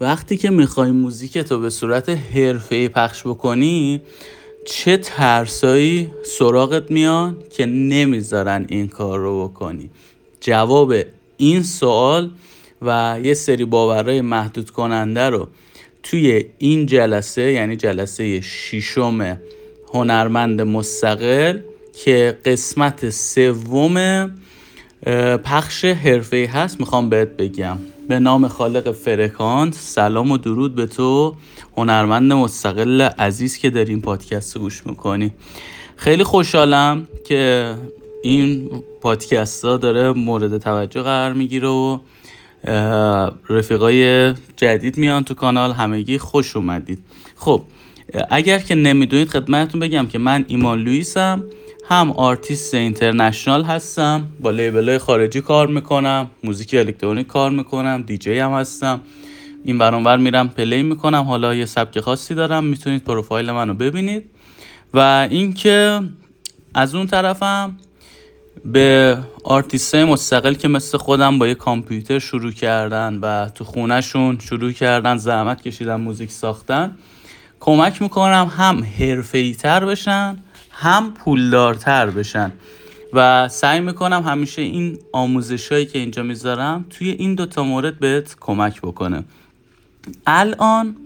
وقتی که می‌خوای موزیک تو به صورت حرفه پخش بکنی چه ترسایی سراغت میان که نمی‌ذارن این کار رو بکنی؟ جواب این سوال و یه سری باورهای محدود کننده رو توی این جلسه یعنی جلسه ششم هنرمند مستقل که قسمت سوم پخش حرفه هست می‌خوام بهت بگم. به نام خالق فرکانت. سلام و درود به تو هنرمند مستقل عزیز که در این پادکست گوش می‌کنی. خیلی خوشحالم که این پادکست ها داره مورد توجه قرار می‌گیره و رفیقای جدید میان تو کانال. همگی خوش اومدید. خب اگر که نمی‌دونید خدمتتون بگم که من ایمان لویسم هم artist international هستم با label خارجی کار می‌کنم موزیک الکترونیک کار می‌کنم دیجی هم هستم. اینور اونور میرم play می‌کنم. حالا یه سبک خاصی دارم می‌تونید پروفایل منو ببینید. و اینکه از اون طرفم به آرتیست مستقل که مثل خودم با یه کامپیوتر شروع کردن و تو خونهشون شروع کردن زحمت کشیدن موزیک ساختن کمک می‌کنم هم حرفه‌ای تر بشن هم پولدارتر بشن. و سعی می‌کنم همیشه این آموزش هایی که اینجا می‌ذارم توی این دوتا مورد بهت کمک بکنه. الان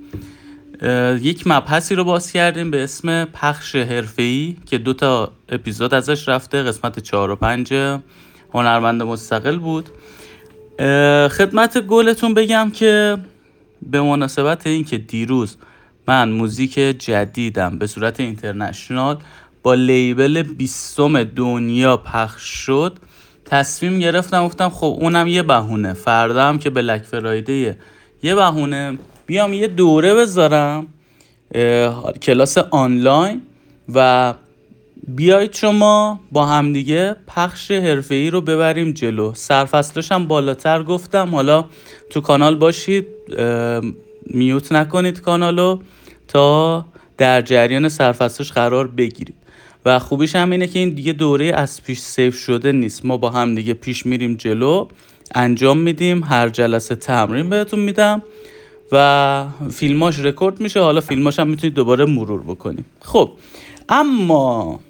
یک مبحثی رو باز کردیم به اسم پخش حرفه‌ای که دو تا اپیزود ازش رفته قسمت چهار و پنج. هنرمند مستقل بود. خدمت گلتون بگم که به مناسبت اینکه دیروز من موزیک جدیدم به صورت اینترنشنال با لیبل بیستم دنیا پخش شد. تصمیم گرفتم گفتم خب اونم یه بهونه. فردا هم که بلک فرایده یه بهونه. بیام یه دوره بذارم کلاس آنلاین و بیایید شما با همدیگه پخش حرفه ای رو ببریم جلو. سرفصلش هم بالاتر گفتم. حالا تو کانال باشید میوت نکنید کانالو تا در جریان سرفصلش قرار بگیرید. و خوبیش هم اینه که این دیگه دوره از پیش سیف شده نیست. ما با هم دیگه پیش میریم جلو انجام میدیم هر جلسه تمرین بهتون میدم و فیلماش رکورد میشه. حالا فیلماش هم می‌تونید دوباره مرور بکنیم. خب اما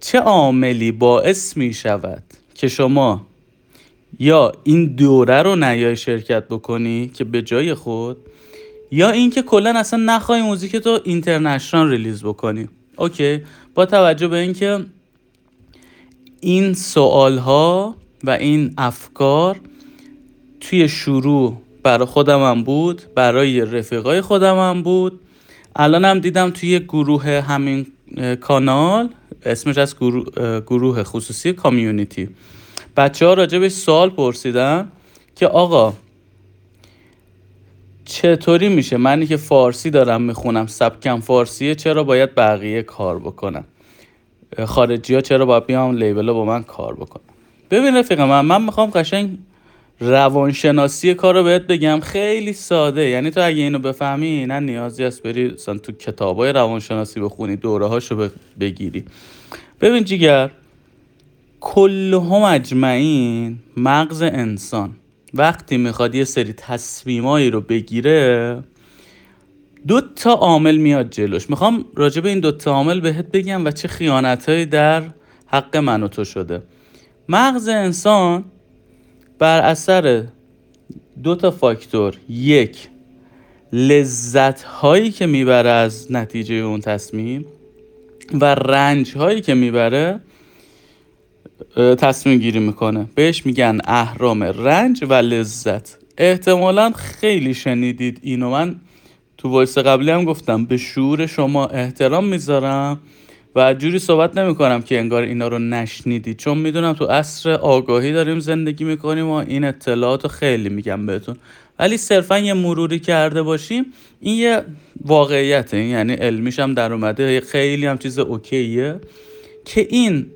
چه عاملی باعث می شود که شما یا این دوره رو نیای شرکت بکنی که به جای خود یا اینکه کلا اصلا نخوای موزیک تو international release بکنی؟ okay. با توجه به اینکه این سوال ها و این افکار توی شروع برای خودم هم بود برای رفیقای خودم هم بود. الان هم دیدم توی گروه همین کانال اسمش از گروه, گروه خصوصی کامیونیتی. بچه ها راجبش سوال پرسیدن که آقا چطوری میشه؟ منی که فارسی دارم می‌خونم سبکم فارسیه چرا باید بقیه کار بکنم؟ خارجی ها چرا باید بیام لیبل با من کار بکنم؟ ببین رفیق من من می‌خوام قشنگ روانشناسی کار رو بهت بگم خیلی ساده. یعنی تو اگه اینو بفهمی نه نیازی است بری مثلا تو کتابای روانشناسی بخونی دوره هاشو بگیری. ببین جیگر کلهم اجمعین مغز انسان. وقتی می‌خواد یه سری تصمیمایی رو بگیره دو تا عامل میاد جلوش. می‌خوام راجع به این دو تا عامل بهت بگم و چه خیانتهایی در حق من و تو شده. مغز انسان بر اثر دو تا فاکتور. یک لذت هایی که می‌بره از نتیجه اون تصمیم و رنج هایی که می‌بره تصمیم گیری می‌کنه. بهش میگن اهرام رنج و لذت. احتمالا خیلی شنیدید اینو. من تو وایس قبلی هم گفتم به شعور شما احترام می‌ذارم و جوری صحبت نمی کنم که انگار اینا رو نشنیدید. چون می‌دونم تو عصر آگاهی داریم زندگی می‌کنیم و این اطلاعات رو خیلی میگم بهتون. ولی صرفا یه مروری کرده باشیم این یه واقعیته. یعنی علمیش هم در اومده خیلی هم چیز اوکیه که این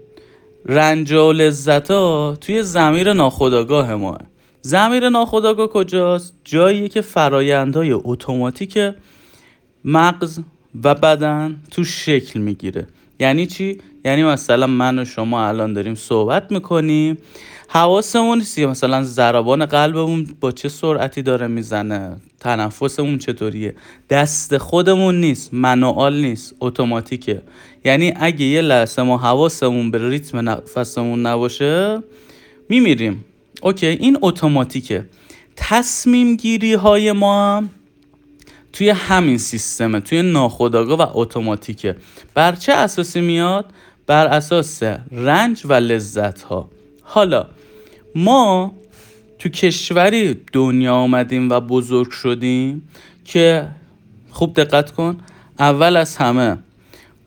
رنج و لذت ها توی زمیر ناخداگاه ما زمیر ناخداگاه کجاست؟ جاییه که فرایندهای اتوماتیک مغز و بدن تو شکل می‌گیره. یعنی چی؟ یعنی مثلا من و شما الان داریم صحبت می‌کنیم. حواسمون نیست مثلا ضربان قلبمون با چه سرعتی داره می‌زنه. تنفسمون چطوریه. دست خودمون نیست منوال نیست اتوماتیکه. یعنی اگه یه لحظه ما حواسمون به ریتم نفسمون نباشه میمیریم. اوکی این اتوماتیکه. تصمیم گیری های ما هم توی همین سیستمه توی ناخودآگاه و اتوماتیکه. بر چه اساسی میاد؟ بر اساس رنج و لذت ها حالا ما تو کشوری دنیا آمدیم و بزرگ شدیم که خوب دقت کن اول از همه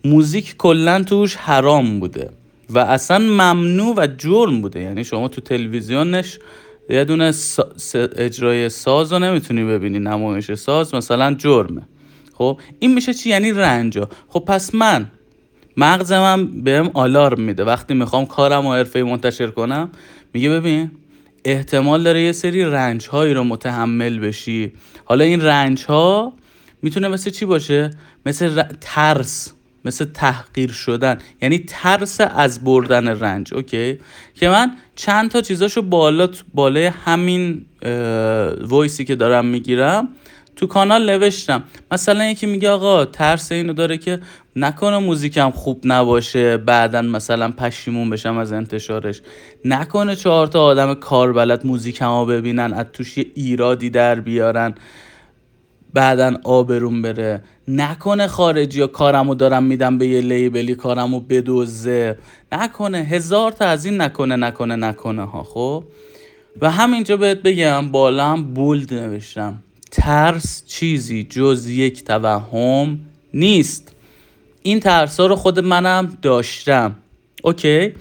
موزیک کلا توش حرام بوده و اصلا ممنوع و جرم بوده. یعنی شما تو تلویزیونش یه دونه اجرای ساز رو نمی‌تونی ببینی نمایش ساز مثلا جرمه. خب این میشه چی؟ یعنی رنجا خب پس من مغزم بهم آلارم میده. وقتی می‌خوام کارم و حرفه منتشر کنم میگه ببین احتمال داره یه سری رنج هایی رو متحمل بشی. حالا این رنج ها می‌تونه مثل چی باشه؟ مثل ترس مثل تحقیر شدن. یعنی ترس از بردن رنج. اوکی؟ که من چند تا چیزاشو بالا بالای همین voice ی که دارم می‌گیرم تو کانال نوشتم. مثلا یکی میگه آقا ترس اینو داره که نکنه موزیکم خوب نباشه بعدا مثلا پشیمون بشم از انتشارش. نکنه چهار تا آدم کاربلد موزیکمو ببینن از توش یه ایرادی در بیارن بعدا آبروم بره. نکنه خارجی یا کارمو دارم میدم به یه label ی کارمو بدزده نکنه هزار تا از این نکنه نکنه نکنه ها خب؟ و همینجا بهت بگم بالا هم bold نوشتم. ترس چیزی جز یک توهم نیست. این ترس ها رو خود منم داشتم. okay.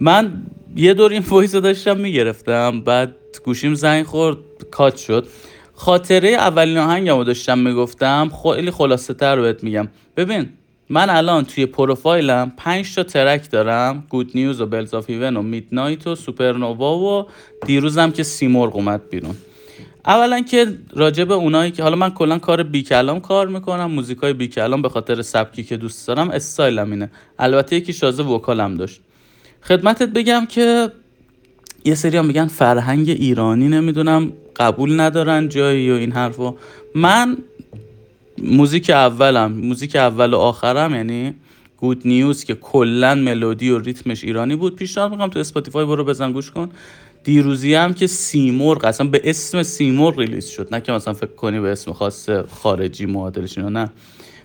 من یه دور این voice رو داشتم می‌گرفتم. بعد گوشیم زنگ خورد cut شد. خاطره اولین آهنگمو داشتم می‌گفتم. خیلی خلاصه تر بهت میگم. ببین من الان توی پروفایلم 5 تا track دارم. Good News و Bells of Heaven و Midnight و Supernova و دیروزم که سیمرغ اومد بیرون. اولا که راجع به اونایی که حالا من کلا کار بی کلام کار می‌کنم موزیکای بی کلام به خاطر سبکی که دوست دارم استایلم اینه. البته یکیشون vocal م داشت. خدمتت بگم که یه سری میگن فرهنگ ایرانی نمی‌دونم قبول ندارن جایی و این حرفو. من موزیک اولم موزیک اول و آخرم یعنی Good News که کلا ملودی و ریتمش ایرانی بود پیشنهاد می‌کنم تو Spotify برو بزن گوش کن. دیروزی هم که سیمرغ اصلا به اسم سیمرغ release شد نه که مثلا فکر کنی به اسم خاص خارجی معادلش اینا نه.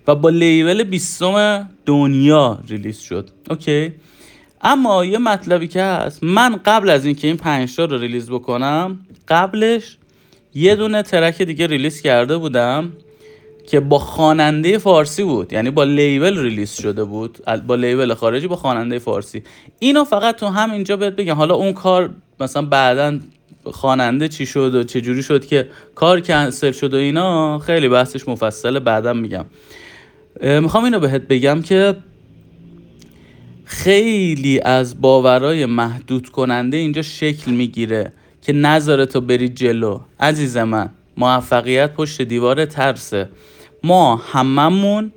و با label بیستم دنیا release شد. okay. اما یه مطلبی که هست من قبل از اینکه این پنج رو release بکنم قبلش یه دونه track دیگه release کرده بودم که با خواننده فارسی بود یعنی با label release شده بود با label خارجی با خواننده فارسی. اینو فقط تو هم اینجا بهت بگم. حالا اون کار مثلا بعدا خواننده چی شد و چه جوری شد که کار کنسل شد و اینا خیلی بحثش مفصله بعدا میگم. می‌خوام اینو بهت بگم که خیلی از باورای محدود کننده اینجا شکل می‌گیره که نذاره تو بری جلو. عزیز من موفقیت پشت دیوار ترسه. ما هممون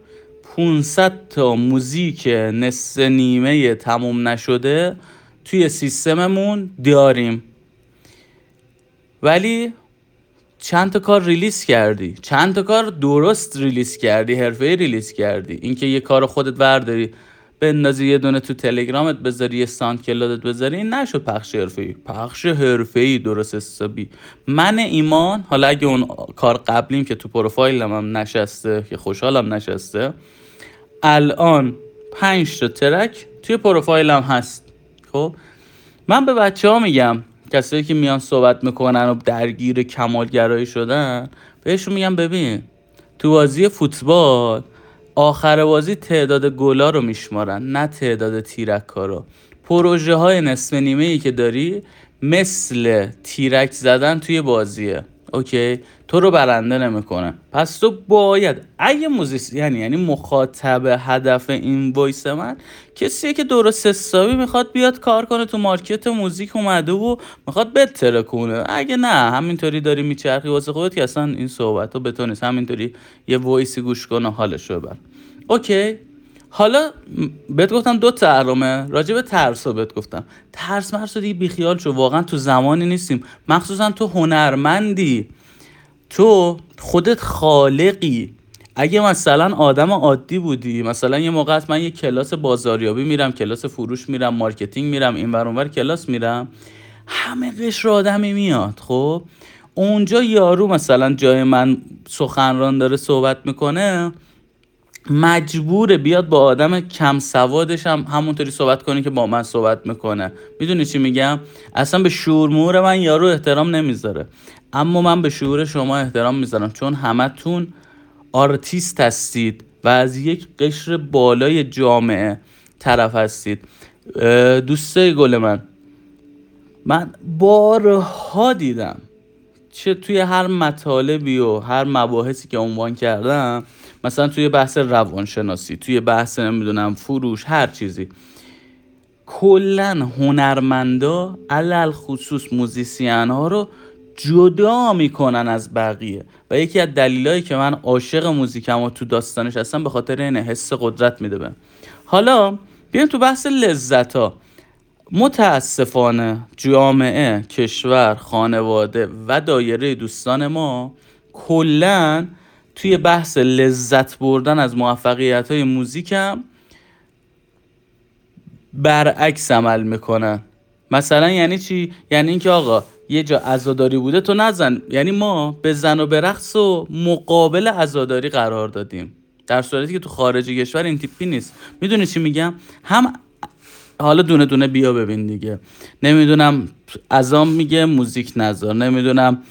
500 تا موزیک نصف نیمه تموم نشده توی سیستممون داریم. ولی چند تا کار release کردی؟ چند تا کار درست release کردی؟ حرفه‌ای release کردی؟ اینکه یه کار خودت برداری بندازی یه دونه تو تلگرامت بذاری یه SoundCloud ت بذاری این نشد پخش ای پخش ای درست حسابی. من ایمان حالا اگه اون کار قبلیم که تو پروفایلم هم نشسته که خوشحالم نشسته الان پنج تا ترک توی پروفایلم هست. خب من به بچه ها میگم کسایی که میان صحبت می‌کنن و درگیر کمالگرایی شدن بهشون میگم ببین تو بازی فوتبال آخر بازی تعداد گلا رو میشمارن نه تعداد تیرک رو. پروژه های نصف نیمه ای که داری مثل تیرک زدن توی بازیه. okay؟ تو رو برنده نمی‌کنه پس تو باید اگه یعنی یعنی مخاطب هدف این voice من کسیه که درست حسابی می‌خواد بیاد کار کنه تو market موزیک اومده و می‌خواد بترکونه اگه نه همینطوری داری میچرخی واسه خودت که اصلا این صحبت رو بتونیست همینطوری یه voice ی گوش کنه حالش رو ببره okay؟ حالا بهت گفتم دو تحرمه راجع به ترس رو بهت گفتم. ترس مرس رو دیگه بیخیال شو واقعا تو زمانی نیستیم. مخصوصا تو هنرمندی. تو خودت خالقی. اگه مثلا آدم عادی بودی مثلا یه موقع من یه کلاس بازاریابی میرم کلاس فروش میرم marketing میرم این اونور کلاس میرم. همه قشر آدمی میاد خب؟ اونجا یارو مثلا جای من سخنران داره صحبت می‌کنه مجبوره بیاد با آدم کم سوادش هم همونطوری صحبت کنه که با من صحبت می‌کنه. می‌دونی چی میگم؟ اصلا به شعور من یارو احترام نمی‌ذاره. اما من به شعور شما احترام می‌ذارم چون همتون آرتیست هستید و از یک قشر بالای جامعه طرف هستید. دوسته گل من. من بارها دیدم چه توی هر مطالبی و هر مباحثی که عنوان کردم مثلا توی بحث روانشناسی توی بحث نمی‌دونم فروش هر چیزی. کلا هنرمندا علل خصوص موزیسین ها رو جدا می‌کنن از بقیه. و یکی از دلایلی که من عاشق موزیکم و تو داستانش هستم به خاطر این حس قدرت میده به حالا بیایم تو بحث لذت ها متاسفانه جامعه کشور خانواده و دایره دوستان ما کلا توی بحث لذت بردن از موفقیت های موزیکم برعکس عمل می‌کنن. مثلا یعنی چی؟ یعنی اینکه آقا یه جا عزاداری بوده تو نزن. یعنی ما به زن و به رقص و مقابل عزاداری قرار دادیم. در صورتی که تو خارج کشور این تیپی نیست. می‌دونی چی میگم؟ هم حالا دونه دونه بیا ببین دیگه. نمی‌دونم ازام میگه موزیک نذار. نمی‌دونم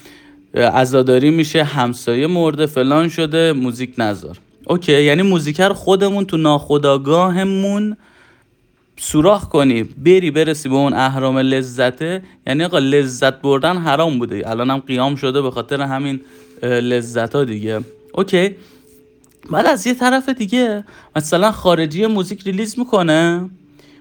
عزاداری میشه همسایه مرده فلان شده موزیک نذار. OK یعنی موزیکر خودمون تو ناخداگاهمون سوراخ کنی بری برسی به اون حرام لذته. یعنی آقا لذت بردن حرام بوده. الان هم قیام شده به خاطر همین لذت ها دیگه. OK بعد از یه طرف دیگه مثلا خارجی موزیک release می‌کنه.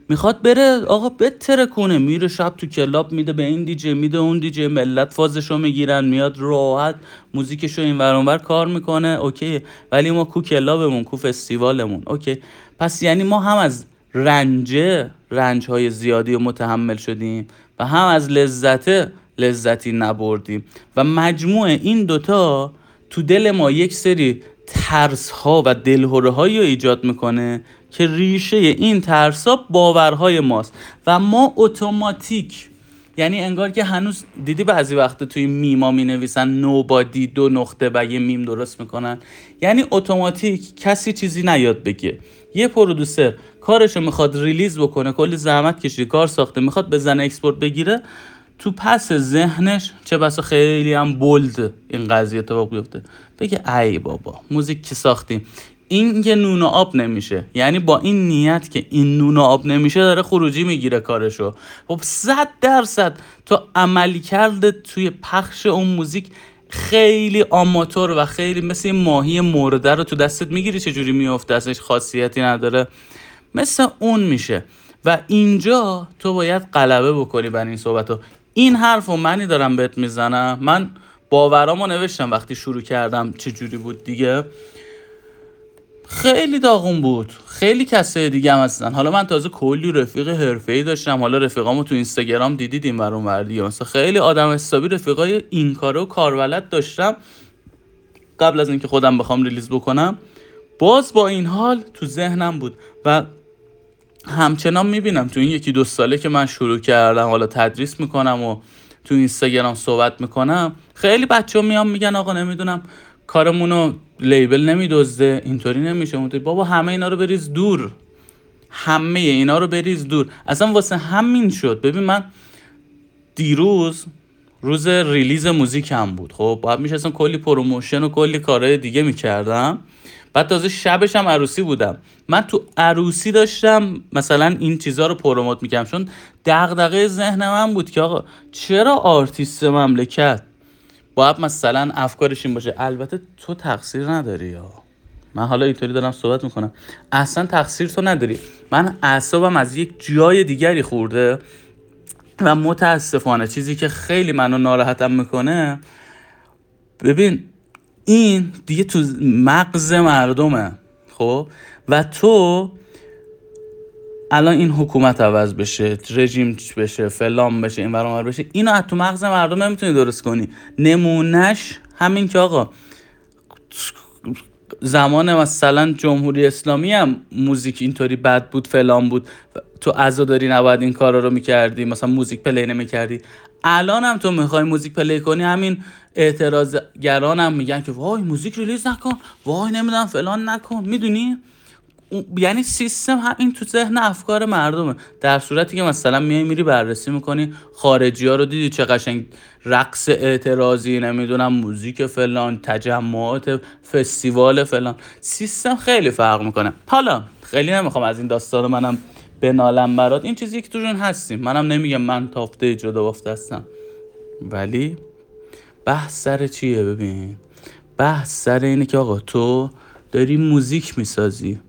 می‌خواد بره آقا بترکونه میره شب تو club میده به این دیجه میده اون دیجه ملت فازشو می‌گیرن میاد راحت موزیکشو این ور کار می‌کنه. OK. ولی ما کو club مون کو فستیوالمون. OK. پس یعنی ما هم از رنجه رنج های زیادی و متحمل شدیم و هم از لذت لذتی نبردیم. و مجموع این دوتا تو دل ما یک سری ترس ها و دلهوره هایی ایجاد می‌کنه که ریشه این ترس ها باورهای ماست. و ما اتوماتیک یعنی انگار که هنوز دیدی بعضی وقت توی میما می نویسن nobody دو نقطه و یه میم درست می‌کنن. یعنی اتوماتیک کسی چیزی نیاد بگه. یه producer کارشو می‌خواد release بکنه کلی زحمت کشید کار ساخته می‌خواد بزنه export بگیره. تو پس ذهنش چه بسا خیلی هم bold این قضیه اتفاق بیفته. بگه ای بابا موزیک که ساختیم؟ این که نون و آب نمیشه. یعنی با این نیت که این نون و آب نمیشه داره خروجی می‌گیره کارشو. خب صد درصد تو عملی کرده توی پخش اون موزیک خیلی آماتور و خیلی مثل ماهی مرده رو تو دستت می‌گیری چجوری میفته؟ ازش خاصیتی نداره. مثل اون میشه. و اینجا تو باید غلبه بکنی بر این صحبت ها این حرف و منی دارم بهت می‌زنم. من باورامو نوشتم وقتی شروع کردم چجوری بود دیگه. خیلی داغون بود. خیلی کسای دیگه هم هستن. حالا من تازه کلی رفیق ای داشتم. حالا رفیقامو تو اینستاگرام دیدید این برون وردی مثلا خیلی آدم حسابی رفیقای این کارو و داشتم. قبل از اینکه خودم بخوام ریلیز بکنم. باز با این حال تو ذهنم بود و همچنان می‌بینم تو این یکی دو ساله که من شروع کردم حالا تدریس می‌کنم و تو اینستاگرام صحبت می‌کنم خیلی بچه ها میان میگن آقا نمی‌دونم کارمونو label نمیدزده اینطوری نمیشه. اونطوری بابا همه اینا رو بریز دور. همه اینا رو بریز دور. اصلا واسه همین شد. ببین من دیروز روز release موزیکم بود. خب باید میشستم کلی promotion و کلی کارهای دیگه می‌کردم. بعد تازه شبش هم عروسی بودم. من تو عروسی داشتم مثلا این چیزها رو promote می‌کردم. چون دغدغه ذهن من بود که آقا چرا آرتیست مملکت باید مثلا افکارش این باشه؟ البته تو تقصیر نداری یا. من حالا اینطوری دارم صحبت می‌کنم. اصلا تقصیر تو نداری. من اعصابم از یک جای دیگری خورده و متاسفانه چیزی که خیلی منو ناراحتم می‌کنه ببین این دیگه تو مغز مردمه خب؟ و تو الان این حکومت عوض بشه رژیم بشه فلان بشه این ور بشه اینو از تو مغز مردم نمی‌تونی درست کنی. نمونهش همین که آقا زمان مثلا جمهوری اسلامی هم موزیک اینطوری بد بود فلان بود تو عزاداری نباید این کارا رو می‌کردی مثلا موزیک پلی نمی‌کردی. الان هم تو می‌خوای موزیک play کنی همین اعتراضگران هم میگن که وای موزیک release نکن وای نمی‌دونم فلان نکن. می‌دونی؟ یعنی سیستم همین تو ذهن افکار مردمه. در صورتی که مثلا میای میری بررسی می‌کنی خارجی ها رو دیدی چه قشنگ رقص اعتراضی نمی‌دونم موزیک فلان تجمعات فستیوال فلان. سیستم خیلی فرق می‌کنه. حالا خیلی نمی‌خوام از این داستان منم بنالم برات. این چیزی که توشون هستیم منم نمیگم من تافته جدا بافته هستم. ولی بحث سر چیه ببین؟ بحث سر اینه که آقا تو داری موزیک می‌سازی.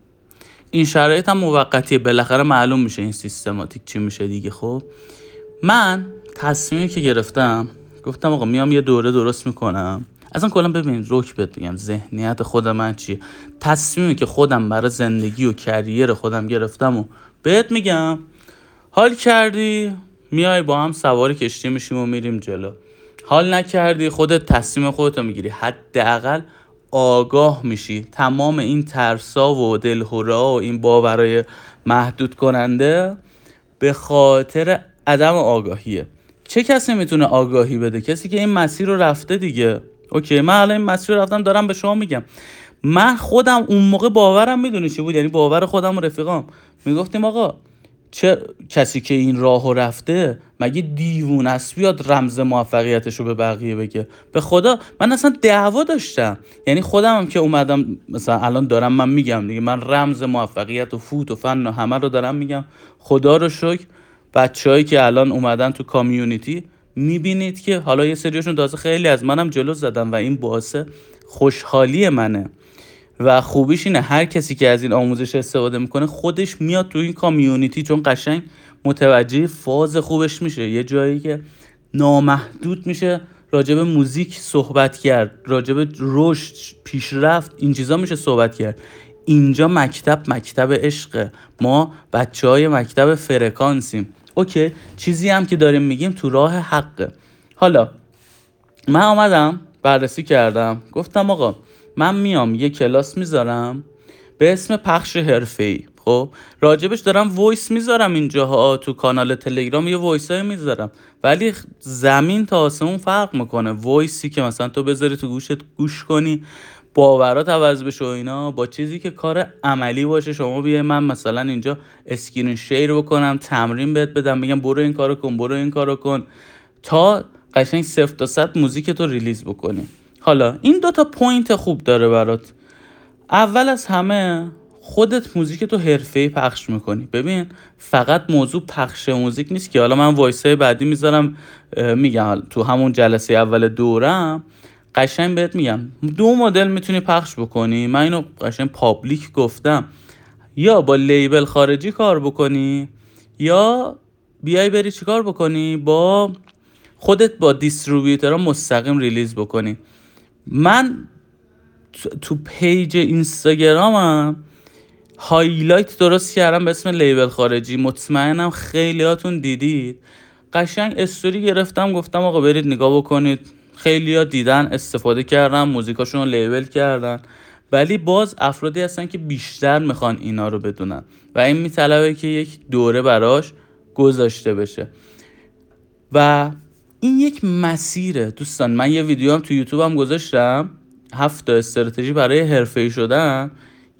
این شرایط هم موقتیه. بالاخره معلوم میشه این سیستماتیک چی میشه دیگه خب؟ من تصمیمی که گرفتم گفتم آقا میام یه دوره درست می‌کنم. اصلا کلا ببین روک بهت بگم ذهنیت خود من چیه. تصمیمی که خودم برای زندگی و کریر خودم گرفتم و بهت میگم حال کردی میای با هم سوار کشتی میشیم و میریم جلو. حال نکردی خودت تصمیم خودتو می‌گیری. حداقل آگاه میشی. تمام این ترسا و دلهورا و این باورای محدود کننده به خاطر عدم آگاهیه. چه کسی می‌تونه آگاهی بده؟ کسی که این مسیر رو رفته دیگه. اوکی من الان این مسیر رو رفتم دارم به شما میگم. من خودم اون موقع باورم می‌دونی چی بود؟ یعنی باور خودم و رفیقام. می‌گفتیم آقا چه کسی که این راهو رفته مگه دیوون است؟ بیاد رمز موفقیتش رو به بقیه بگه. به خدا من اصلا دعوا داشتم. یعنی خودم هم که اومدم مثلا الان دارم من میگم دیگه من رمز موفقیت و فوت و فن و همه رو دارم میگم. خدا رو شکر بچههایی که الان اومدن تو کامیونیتی می‌بینید که حالا یه سریاشون تازه خیلی از منم جلو زدم و این باعث خوشحالی منه. و خوبیش اینه هر کسی که از این آموزش استفاده می‌کنه خودش میاد تو این کامیونیتی چون قشنگ متوجه فاز خوبش میشه. یه جایی که نامحدود میشه راجب موزیک صحبت کرد راجب رشد پیشرفت این چیزا میشه صحبت کرد. اینجا مکتب مکتب عشق ما بچه های مکتب فرکانسیم. اوکی چیزی هم که داریم میگیم تو راه حقه. حالا من آمدم بررسی کردم. گفتم آقا من میام یه کلاس می‌ذارم به اسم پخش ای خب راجبش دارم voice می‌ذارم اینجاها تو کانال تلگرام یه voice های می‌ذارم. ولی زمین تا آسمون فرق می‌کنه. voice ی که مثلا تو بذاری تو گوشت گوش کنی باورات عوض بشه و اینا. با چیزی که کار عملی باشه شما بیای من مثلا اینجا screen share بکنم تمرین بهت بدم بگم برو این کارو کن برو این کارو کن. تا قشنگ صفر تا صد موزیک تو release بکنی. حالا این دوتا point خوب داره برات. اول از همه خودت موزیک تو حرفه‌ای پخش می‌کنی. ببین فقط موضوع پخش موزیک نیست که حالا من voice ای بعدی می‌ذارم میگم تو همون جلسه اول دورم قشنگ بهت میگم. دو مدل می‌تونی پخش بکنی. من اینو قشنگ public گفتم. یا با label خارجی کار بکنی یا بیای بری چیکار بکنی؟ با خودت با distributor ها مستقیم release بکنی. من تو پیج اینستاگرامم highlight درست کردم به اسم label خارجی. مطمئنم خیلیاتون دیدید. قشنگ استوری گرفتم گفتم آقا برید نگاه بکنید. خیلی ها دیدن استفاده کردن موزیکاشون رو label کردن. ولی باز افرادی هستن که بیشتر می‌خوان اینا رو بدونن. و این میطلبه که یک دوره براش گذاشته بشه. و این یک مسیره دوستان. من یه ویدیو هم تو یوتیوب هم گذاشتم. هفت استراتژی برای حرفه‌ای شدن.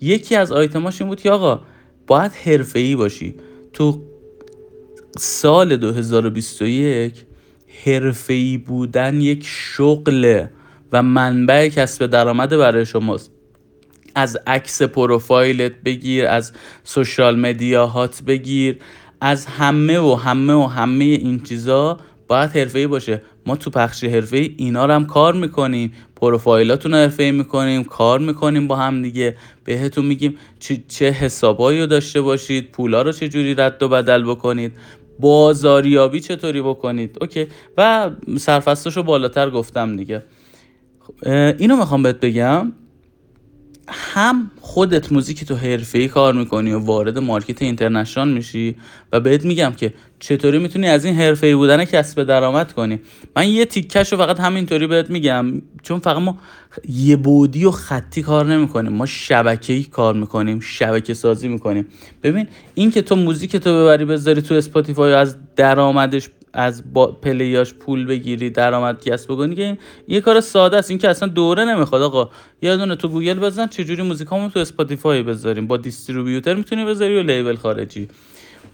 یکی از آیتماش این بود که آقا باید حرفه‌ای باشی. تو سال 2021 حرفه‌ای بودن یک شغله و منبع کسب درآمد برای شماست. از عکس پروفایلت بگیر از سوشال مدیاهات بگیر از همه و همه و همه این چیزا باید حرفه‌ای باشه. ما تو پخش حرفه‌ای اینا رو هم کار می‌کنیم. پروفایلاتون رو حرفه‌ای می‌کنیم کار می‌کنیم با هم دیگه. بهتون میگیم چه, چه حسابایی رو داشته باشید پولا رو چه جوری رد و بدل بکنید بازاریابی چطوری بکنید. اوکی. و سرفستش رو بالاتر گفتم دیگه. اینو می‌خوام بهت بگم. هم خودت موزیک تو ای کار می‌کنی و وارد market international میشی و بهت میگم که چطوری می‌تونی از این ای بودن کسب درآمد کنی. من یه تیکش رو فقط همینطوری بهت میگم چون فقط ما یه بعدی و خطی کار نمی‌کنیم. ما شبکه‌ای کار می‌کنیم شبکه سازی می‌کنیم. ببین این که تو موزیک تو ببری بذاری تو اسپاتیفای از درآمدش از با play یاش پول بگیری درآمد کسب بکنی که یه کار ساده است. این که اصلا دوره نمی‌خواد. آقا یه دونه تو گوگل بزن چجوری موزیکامو تو اسپاتیفای بذاریم؟ با distributor می‌تونی بذاری و label خارجی؟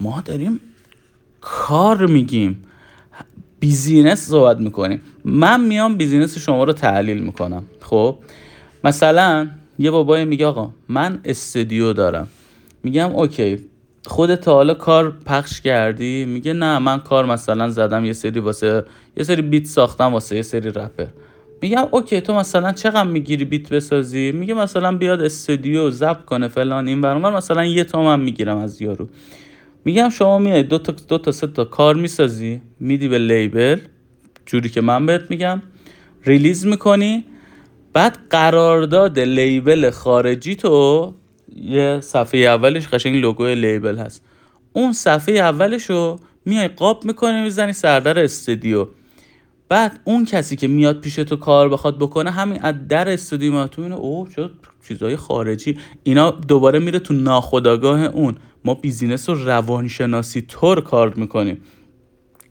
ما داریم کار میگیم. business صحبت می‌کنیم. من میام business شما رو تحلیل می‌کنم. خب؟ مثلا یه بابای میگه آقا من استودیو دارم. میگم OK. خودت حالا کار پخش کردی؟ میگه نه من کار مثلا زدم یه سری واسه یه سری beat ساختم واسه یه سری رپر. میگم okay تو مثلا چقدر می‌گیری beat بسازی؟ میگه مثلا بیاد استودیو ضبط کنه فلان این برام مثلا یه تومن می‌گیرم از یارو. میگم شما میای دو تا دو تا سه تا کار می‌سازی میدی به label جوری که من بهت میگم release می‌کنی بعد قرارداد label خارجی تو یه صفحه اولش قشنگ لوگو label هست. اون صفحه اولش رو میای قاب می‌کنی می‌زنی سردر استودیو. بعد اون کسی که میاد پیش تو کار بخواد بکنه همین از در استودیو ما تو اینه اوه چه چیزای خارجی. اینا دوباره میره تو ناخداگاه اون. ما بیزینس رو روانشناسی طور کار می‌کنیم.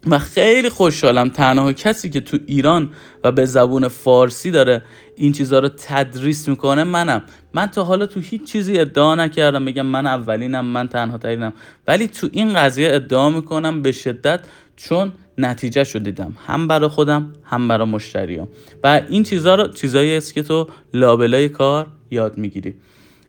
و خیلی خوشحالم تنها کسی که تو ایران و به زبون فارسی داره این چیزها رو تدریس می‌کنه منم. من تا حالا تو هیچ چیزی ادعا نکردم بگم من اولینم من تنها ترینم. ولی تو این قضیه ادعا می‌کنم به شدت چون نتیجه شو دیدم. هم برای خودم هم برای مشتریام. و این چیزها رو چیزایی است که تو لابلای کار یاد می‌گیری.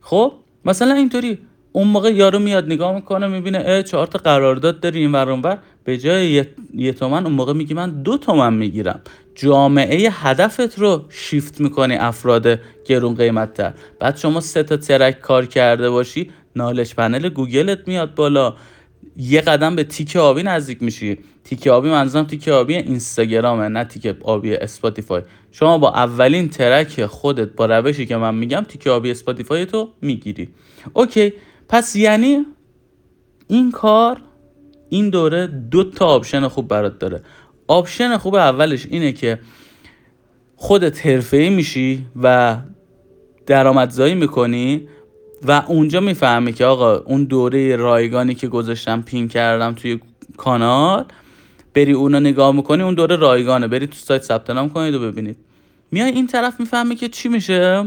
خب مثلا اینطوری. اون موقع یارو میاد نگاه می‌کنه می‌بینه اه چهار تا قرارداد داری این ور. به جای یه, تومن اون موقع میگی من دو تومن می‌گیرم. جامعه هدفت رو شیفت می‌کنی افراد گرون قیمت تر بعد شما سه تا track کار کرده باشی knowledge panel گوگلت میاد بالا. یه قدم به تیک آبی نزدیک میشی. تیک آبی منظورم تیک آبی اینستاگرامه نه تیک آبی اسپاتیفای. شما با اولین track خودت با روشی که من میگم تیک آبی اسپاتیفای تو می‌گیری. okay پس یعنی این کار این دوره دو تا option خوب برات داره. option خوب اولش اینه که خودت حرفه‌ای میشی و درآمدزایی می‌کنی و اونجا می‌فهمی که آقا اون دوره رایگانی که گذاشتم پین کردم توی کانال بری اونو نگاه می‌کنی اون دوره رایگانه. بری تو سایت ثبت نام کنید و ببینید. میای این طرف می‌فهمی که چی میشه؟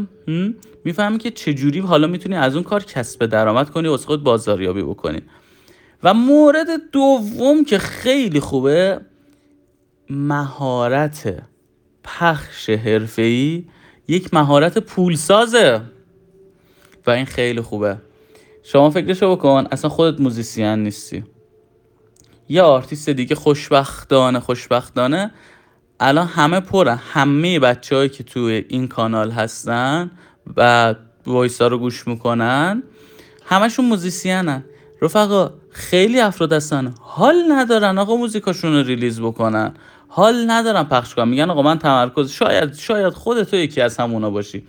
می‌فهمی که چجوری حالا می‌تونی از اون کار کسب درآمد کنی واسه خود بازاریابی بکنی. و مورد دوم که خیلی خوبه مهارت پخش حرفه‌ای یک مهارت پولسازه. و این خیلی خوبه. شما فکرشو بکن اصلا خودت موزیسین نیستی. یه آرتیست دیگه خوشبختانه خوشبختانه الان همه پره. همه بچههایی که توی این کانال هستن و voice ا رو گوش می‌کنن همشون موزیسینن. رفقا خیلی افراد هستن. حال ندارن آقا موزیکاشون رو release بکنن. حال ندارن پخش کنن. میگن آقا من تمرکز شاید شاید خودت تو یکی از همونا باشی.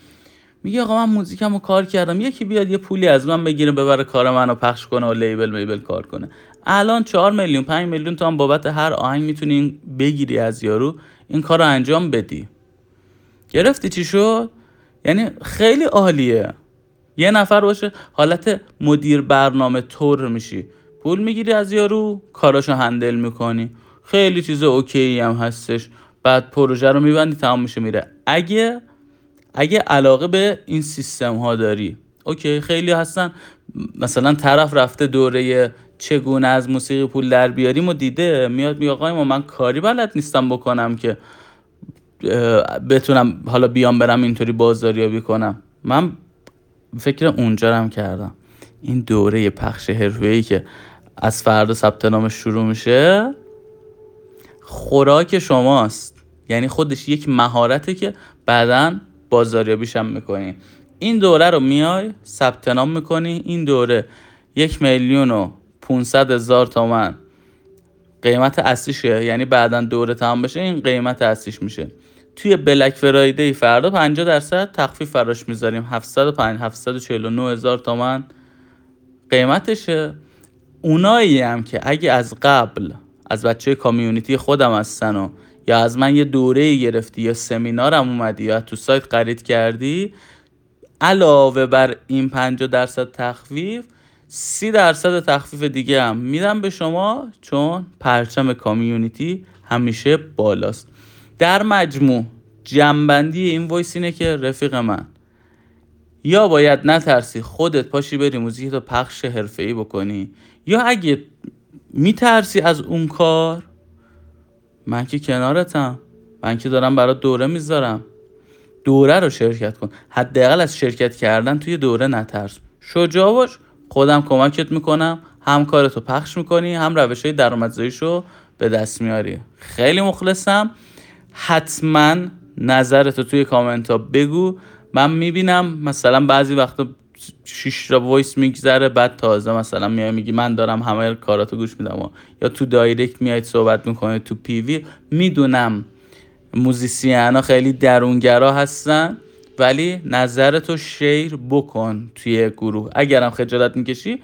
میگه آقا من موزیکم رو کار کردم. یکی بیاد یه پولی از من بگیره ببره کار منو پخش کنه و label میبل کار کنه. الان چهار میلیون پنج میلیون تو هم بابت هر آهنگ می‌تونی بگیری از یارو. این کار رو انجام بدی. گرفتی چی شد؟ یعنی خیلی عالیه. یه نفر باشه حالت مدیر برنامه طور میشی. پول می‌گیری از یارو کاراشو handle می‌کنی. خیلی چیز okay هم هستش. بعد پروژه رو میبندی تمام میشه میره. اگه اگه علاقه به این سیستم ها داری. okay خیلی هستن. مثلا طرف رفته دوره چگونه از موسیقی پول در بیاریم و دیده. میاد میگه آقای ما من کاری بلد نیستم بکنم که بتونم حالا بیام برم اینطوری بازاریابی کنم. من فکر اونجا هم کردم. این دوره پخش ای که از فردا ثبت نام شروع میشه خوراک شماست. یعنی خودش یک مهارته که بعدا بازاریابیش هم می‌کنی. این دوره رو میای ثبت نام می‌کنی. این دوره یک میلیون و 500 هزار تومن. قیمت اصلیشه. یعنی بعدا دوره تمام بشه این قیمت اصلیش میشه. توی بلک فرایدی فردا 50 درصد تخفیف فراش می‌ذاریم. 705 749 هزار تومن قیمتشه. اونایی هم که اگه از قبل از بچه کامیونیتی خودم هستن و یا از من یه دوره گرفتی یا سمینارم اومدی یا تو سایت خرید کردی علاوه بر این 50 درصد تخفیف سی درصد تخفیف دیگه هم میدم به شما چون پرچم community همیشه بالاست. در مجموع جمع‌بندی این voice اینه که رفیق من یا باید نترسی خودت پاشی بری موزیک تو پخش ای بکنی یا اگه میترسی از اون کار من که کنارتم. من که دارم برات دوره می‌ذارم. دوره رو شرکت کن. حداقل از شرکت کردن توی دوره نترس. شجاع باش. خودم کمکت می‌کنم. هم کارتو پخش می‌کنی هم روش های درآمدزاییش رو به دست میاری. خیلی مخلصم. حتما نظرتو توی کامنت ها بگو. من می‌بینم مثلا بعضی وقتا شش تا voice میگذره بعد تازه مثلا میای میگی من دارم همه کاراتو گوش میدم. یا تو direct میاید صحبت می‌کنه تو PV. می‌دونم موزیسین ها خیلی درونگرا هستن ولی نظرتو share بکن توی گروه. اگرم خجالت می‌کشی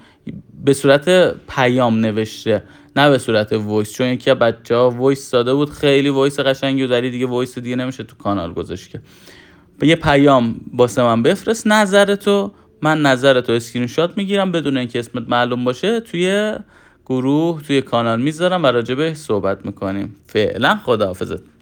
به صورت پیام نوشته. نه به صورت voice چون یکی بچه ها voice داده بود خیلی voice قشنگی و داری دیگه voice دیگه نمیشه تو کانال گذاشت که. یه پیام واسه من بفرست نظرتو من نظرتو اسکرین شات می‌گیرم بدون اینکه اسمت معلوم باشه توی گروه توی کانال می‌ذارم و راجبش صحبت می‌کنیم. فعلا خداحافظت.